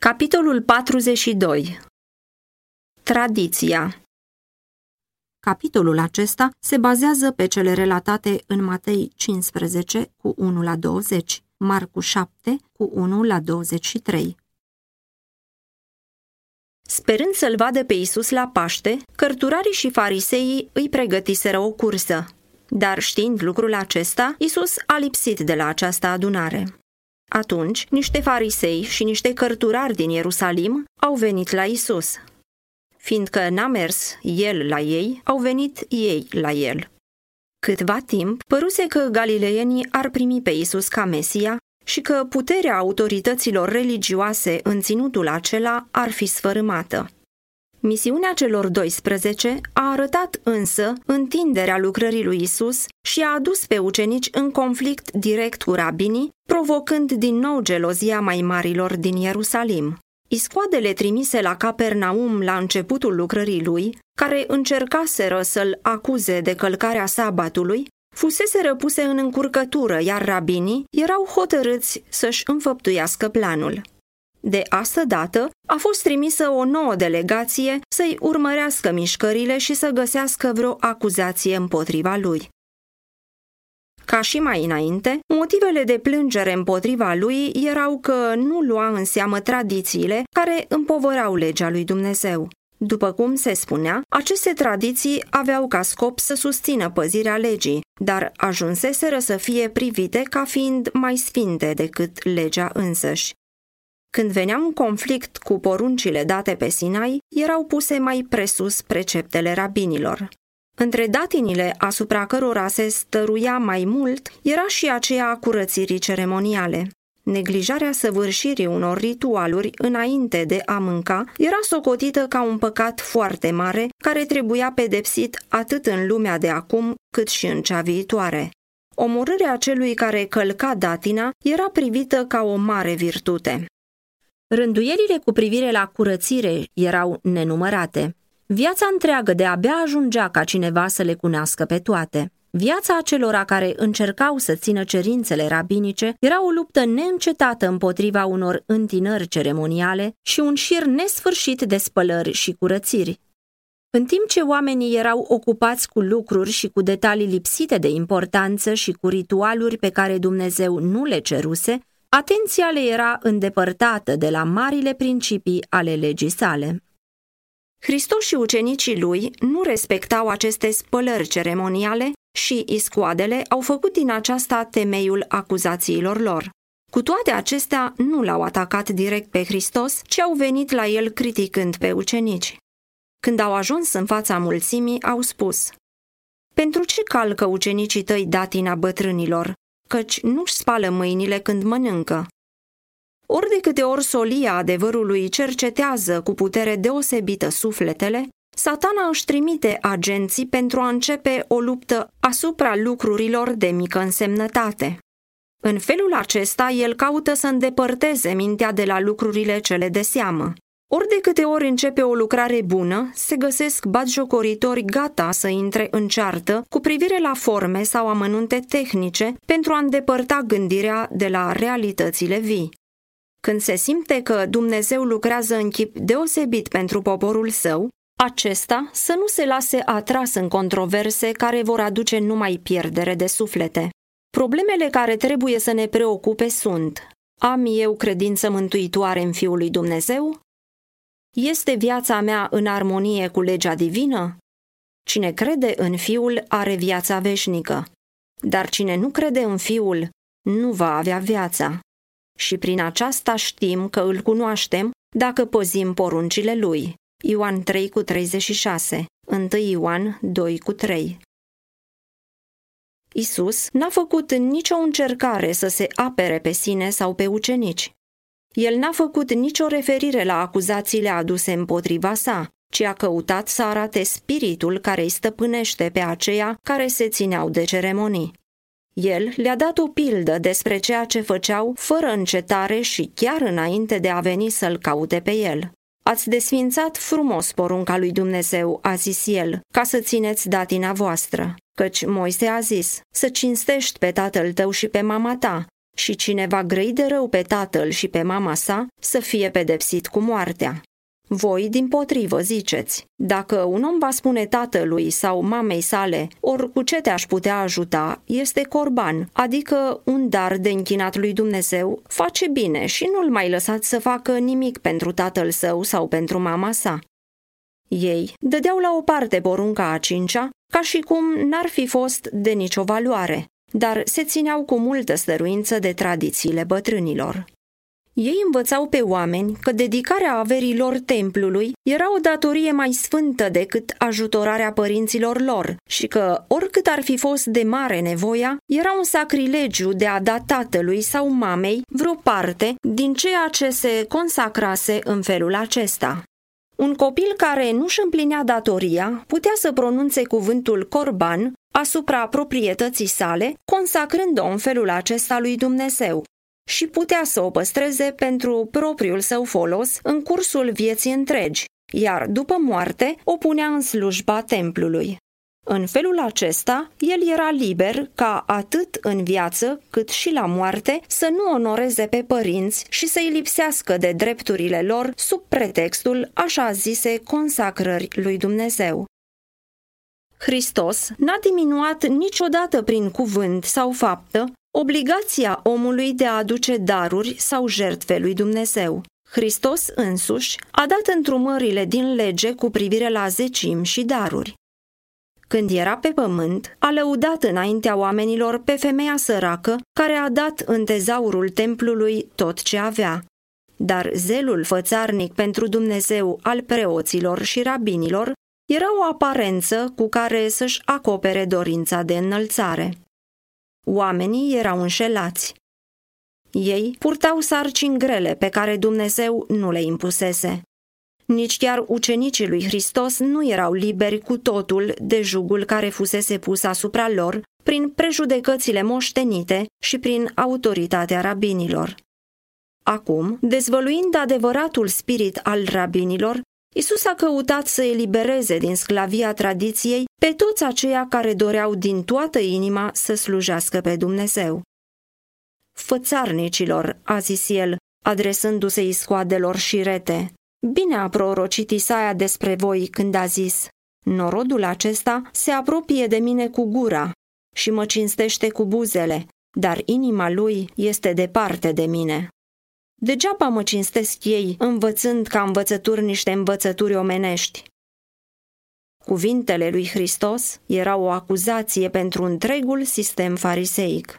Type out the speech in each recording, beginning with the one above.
Capitolul 42 Tradiția Capitolul acesta se bazează pe cele relatate în Matei 15 cu 1 la 20, Marcu 7 cu 1 la 23. Sperând să-l vadă pe Isus la Paște, cărturarii și fariseii îi pregătiseră o cursă. Dar știind lucrul acesta, Isus a lipsit de la această adunare. Atunci, niște farisei și niște cărturari din Ierusalim au venit la Isus. Fiindcă n-a mers el la ei, au venit ei la el. Câtva timp, păruse că galileienii ar primi pe Isus ca Mesia și că puterea autorităților religioase în ținutul acela ar fi sfărâmată. Misiunea celor 12 a arătat însă întinderea lucrării lui Isus și a adus pe ucenici în conflict direct cu rabinii, provocând din nou gelozia mai marilor din Ierusalim. Iscoadele trimise la Capernaum la începutul lucrării lui, care încercaseră să-l acuze de călcarea sabatului, fusese răpuse în încurcătură, iar rabinii erau hotărâți să-și înfăptuiască planul. De asta dată a fost trimisă o nouă delegație să-i urmărească mișcările și să găsească vreo acuzație împotriva lui. Ca și mai înainte, motivele de plângere împotriva lui erau că nu lua în seamă tradițiile care împovărau legea lui Dumnezeu. După cum se spunea, aceste tradiții aveau ca scop să susțină păzirea legii, dar ajunseseră să fie privite ca fiind mai sfinte decât legea însăși. Când venea un conflict cu poruncile date pe Sinai, erau puse mai presus preceptele rabinilor. Între datinile asupra cărora se stăruia mai mult era și aceea a curățirii ceremoniale. Neglijarea săvârșirii unor ritualuri înainte de a mânca era socotită ca un păcat foarte mare care trebuia pedepsit atât în lumea de acum cât și în cea viitoare. Omorârea celui care călca datina era privită ca o mare virtute. Rânduielile cu privire la curățire erau nenumărate. Viața întreagă de abia ajungea ca cineva să le cunească pe toate. Viața acelora care încercau să țină cerințele rabinice era o luptă neîncetată împotriva unor întinări ceremoniale și un șir nesfârșit de spălări și curățiri. În timp ce oamenii erau ocupați cu lucruri și cu detalii lipsite de importanță și cu ritualuri pe care Dumnezeu nu le ceruse, atenția le era îndepărtată de la marile principii ale legii sale. Hristos și ucenicii lui nu respectau aceste spălări ceremoniale și iscoadele au făcut din aceasta temeiul acuzațiilor lor. Cu toate acestea, nu l-au atacat direct pe Hristos, ci au venit la el criticând pe ucenici. Când au ajuns în fața mulțimii, au spus Pentru ce calcă ucenicii tăi datina bătrânilor, căci nu-și spală mâinile când mănâncă? Ori de câte ori solia adevărului cercetează cu putere deosebită sufletele, satana își trimite agenții pentru a începe o luptă asupra lucrurilor de mică însemnătate. În felul acesta, el caută să îndepărteze mintea de la lucrurile cele de seamă. Ori de câte ori începe o lucrare bună, se găsesc batjocoritori gata să intre în ceartă cu privire la forme sau amănunte tehnice pentru a îndepărta gândirea de la realitățile vii. Când se simte că Dumnezeu lucrează în chip deosebit pentru poporul său, acesta să nu se lase atras în controverse care vor aduce numai pierdere de suflete. Problemele care trebuie să ne preocupe sunt Am eu credință mântuitoare în Fiul lui Dumnezeu? Este viața mea în armonie cu legea divină? Cine crede în Fiul are viața veșnică, dar cine nu crede în Fiul nu va avea viața și prin aceasta știm că îl cunoaștem dacă păzim poruncile lui. Ioan 3 cu 36, 1 Ioan 2 cu 3. Isus n-a făcut nicio încercare să se apere pe sine sau pe ucenici. El n-a făcut nicio referire la acuzațiile aduse împotriva sa, ci a căutat să arate spiritul care îi stăpânește pe aceia care se țineau de ceremonii. El le-a dat o pildă despre ceea ce făceau fără încetare și chiar înainte de a veni să-l caute pe el. Ați desfințat frumos porunca lui Dumnezeu, a zis el, ca să țineți datina voastră. Căci Moise a zis, să cinstești pe tatăl tău și pe mama ta, și cine va grăi de rău pe tatăl și pe mama sa să fie pedepsit cu moartea. Voi, din potrivă, ziceți, dacă un om va spune tatălui sau mamei sale, ori cu ce te-aș putea ajuta, este corban, adică un dar de închinat lui Dumnezeu, face bine și nu-l mai lăsați să facă nimic pentru tatăl său sau pentru mama sa. Ei dădeau la o parte porunca a cincea, ca și cum n-ar fi fost de nicio valoare, dar se țineau cu multă stăruință de tradițiile bătrânilor. Ei învățau pe oameni că dedicarea averilor templului era o datorie mai sfântă decât ajutorarea părinților lor și că, oricât ar fi fost de mare nevoia, era un sacrilegiu de a da tatălui sau mamei vreo parte din ceea ce se consacrase în felul acesta. Un copil care nu-și împlinea datoria putea să pronunțe cuvântul corban asupra proprietății sale, consacrând-o în felul acesta lui Dumnezeu, și putea să o păstreze pentru propriul său folos în cursul vieții întregi, iar după moarte o punea în slujba templului. În felul acesta, el era liber ca atât în viață cât și la moarte să nu onoreze pe părinți și să-i lipsească de drepturile lor sub pretextul așa zise consacrări lui Dumnezeu. Hristos n-a diminuat niciodată prin cuvânt sau faptă obligația omului de a aduce daruri sau jertfe lui Dumnezeu. Hristos însuși a dat întrumările din lege cu privire la zecim și daruri. Când era pe pământ, a lăudat înaintea oamenilor pe femeia săracă care a dat în tezaurul templului tot ce avea. Dar zelul fățarnic pentru Dumnezeu al preoților și rabinilor era o aparență cu care să-și acopere dorința de înălțare. Oamenii erau înșelați. Ei purtau sarcini grele pe care Dumnezeu nu le impusese. Nici chiar ucenicii lui Hristos nu erau liberi cu totul de jugul care fusese pus asupra lor prin prejudecățile moștenite și prin autoritatea rabinilor. Acum, dezvăluind adevăratul spirit al rabinilor, Isus a căutat să elibereze din sclavia tradiției pe toți aceia care doreau din toată inima să slujească pe Dumnezeu. Fățarnicilor, a zis el, adresându-se iscoadelor și rete, bine a prorocit Isaia despre voi când a zis, norodul acesta se apropie de mine cu gura și mă cinstește cu buzele, dar inima lui este departe de mine. Degeaba mă cinstesc ei, învățând ca învățături niște învățături omenești. Cuvintele lui Hristos erau o acuzație pentru întregul sistem fariseic.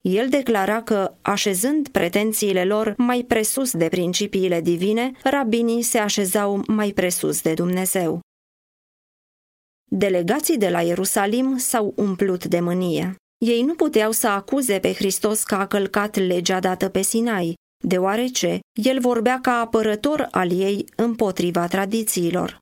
El declara că, așezând pretențiile lor mai presus de principiile divine, rabinii se așezau mai presus de Dumnezeu. Delegații de la Ierusalim s-au umplut de mânie. Ei nu puteau să acuze pe Hristos că a călcat legea dată pe Sinai, deoarece el vorbea ca apărător al ei împotriva tradițiilor.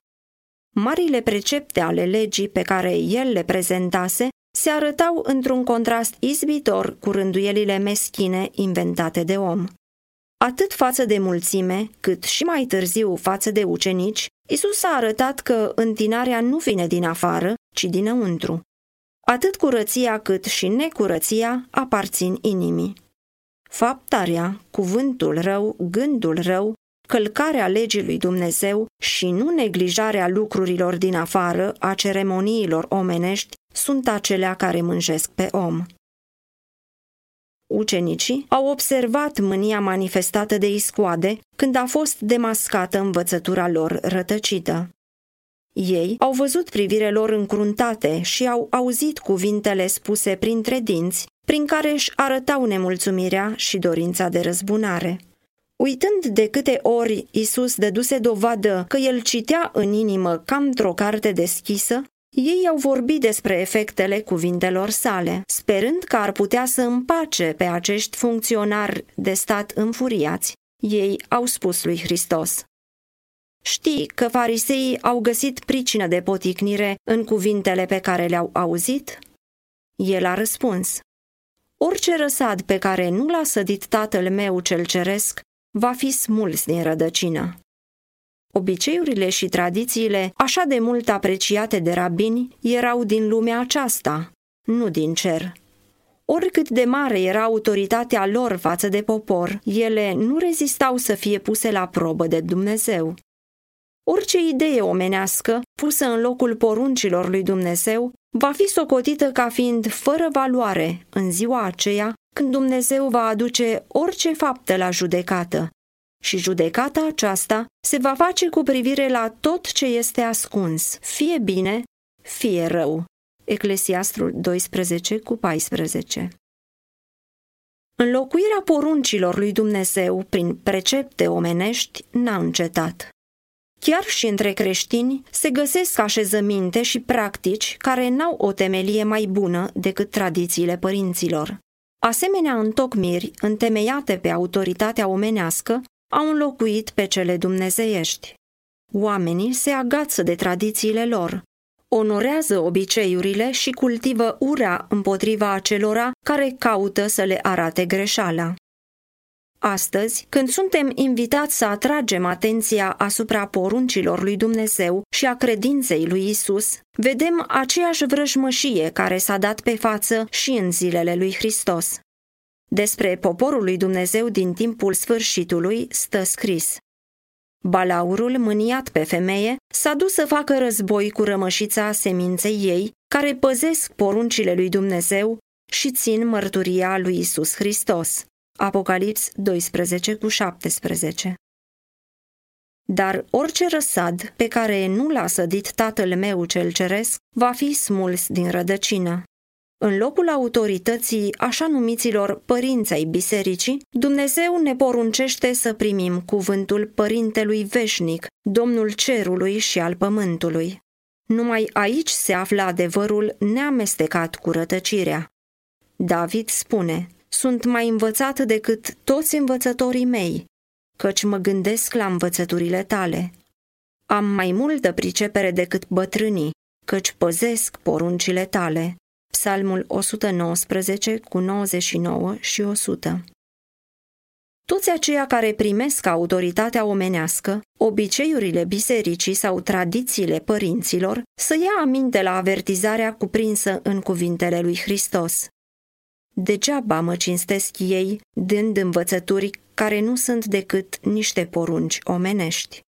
Marile precepte ale legii pe care el le prezentase se arătau într-un contrast izbitor cu rânduielile meschine inventate de om. Atât față de mulțime, cât și mai târziu față de ucenici, Isus a arătat că întinarea nu vine din afară, ci dinăuntru. Atât curăția cât și necurăția aparțin inimii. Faptarea, cuvântul rău, gândul rău, călcarea legii lui Dumnezeu și nu neglijarea lucrurilor din afară, a ceremoniilor omenești, sunt acelea care mânjesc pe om. Ucenicii au observat mânia manifestată de iscoade când a fost demascată învățătura lor rătăcită. Ei au văzut privire lor încruntate și au auzit cuvintele spuse printre dinți, prin care își arătau nemulțumirea și dorința de răzbunare. Uitând de câte ori Isus dăduse dovadă că el citea în inimă cam într-o carte deschisă, ei au vorbit despre efectele cuvintelor sale, sperând că ar putea să împace pe acești funcționari de stat înfuriați. Ei au spus lui Hristos, Știi că fariseii au găsit pricină de poticnire în cuvintele pe care le-au auzit? El a răspuns, Orice răsad pe care nu l-a sădit tatăl meu cel ceresc, va fi smuls din rădăcină. Obiceiurile și tradițiile, așa de mult apreciate de rabini, erau din lumea aceasta, nu din cer. Oricât de mare era autoritatea lor față de popor, ele nu rezistau să fie puse la probă de Dumnezeu. Orice idee omenească, pusă în locul poruncilor lui Dumnezeu, va fi socotită ca fiind fără valoare în ziua aceea când Dumnezeu va aduce orice faptă la judecată. Și judecata aceasta se va face cu privire la tot ce este ascuns, fie bine, fie rău. Eclesiastrul 12 cu 14 Înlocuirea poruncilor lui Dumnezeu prin precepte omenești n-a încetat. Chiar și între creștini se găsesc așezăminte și practici care n-au o temelie mai bună decât tradițiile părinților. Asemenea întocmiri, întemeiate pe autoritatea omenească, au înlocuit pe cele dumnezeiești. Oamenii se agață de tradițiile lor, onorează obiceiurile și cultivă urea împotriva acelora care caută să le arate greșeala. Astăzi, când suntem invitați să atragem atenția asupra poruncilor lui Dumnezeu și a credinței lui Isus, vedem aceeași vrăjmășie care s-a dat pe față și în zilele lui Hristos. Despre poporul lui Dumnezeu din timpul sfârșitului stă scris. Balaurul, mâniat pe femeie, s-a dus să facă război cu rămășița seminței ei, care păzesc poruncile lui Dumnezeu și țin mărturia lui Isus Hristos. Apocalips 12 cu 17 Dar orice răsad pe care nu l-a sădit Tatăl meu cel ceresc va fi smuls din rădăcină. În locul autorității așa numiților părinți ai bisericii, Dumnezeu ne poruncește să primim cuvântul Părintelui Veșnic, Domnul Cerului și al Pământului. Numai aici se află adevărul neamestecat cu rătăcirea. David spune, sunt mai învățat decât toți învățătorii mei, căci mă gândesc la învățăturile tale. Am mai multă pricepere decât bătrânii, căci păzesc poruncile tale. Psalmul 119 cu 99 și 100 toți aceia care primesc autoritatea omenească, obiceiurile bisericii sau tradițiile părinților, să ia aminte la avertizarea cuprinsă în cuvintele lui Hristos. Degeaba mă cinstesc ei, dând învățături care nu sunt decât niște porunci omenești.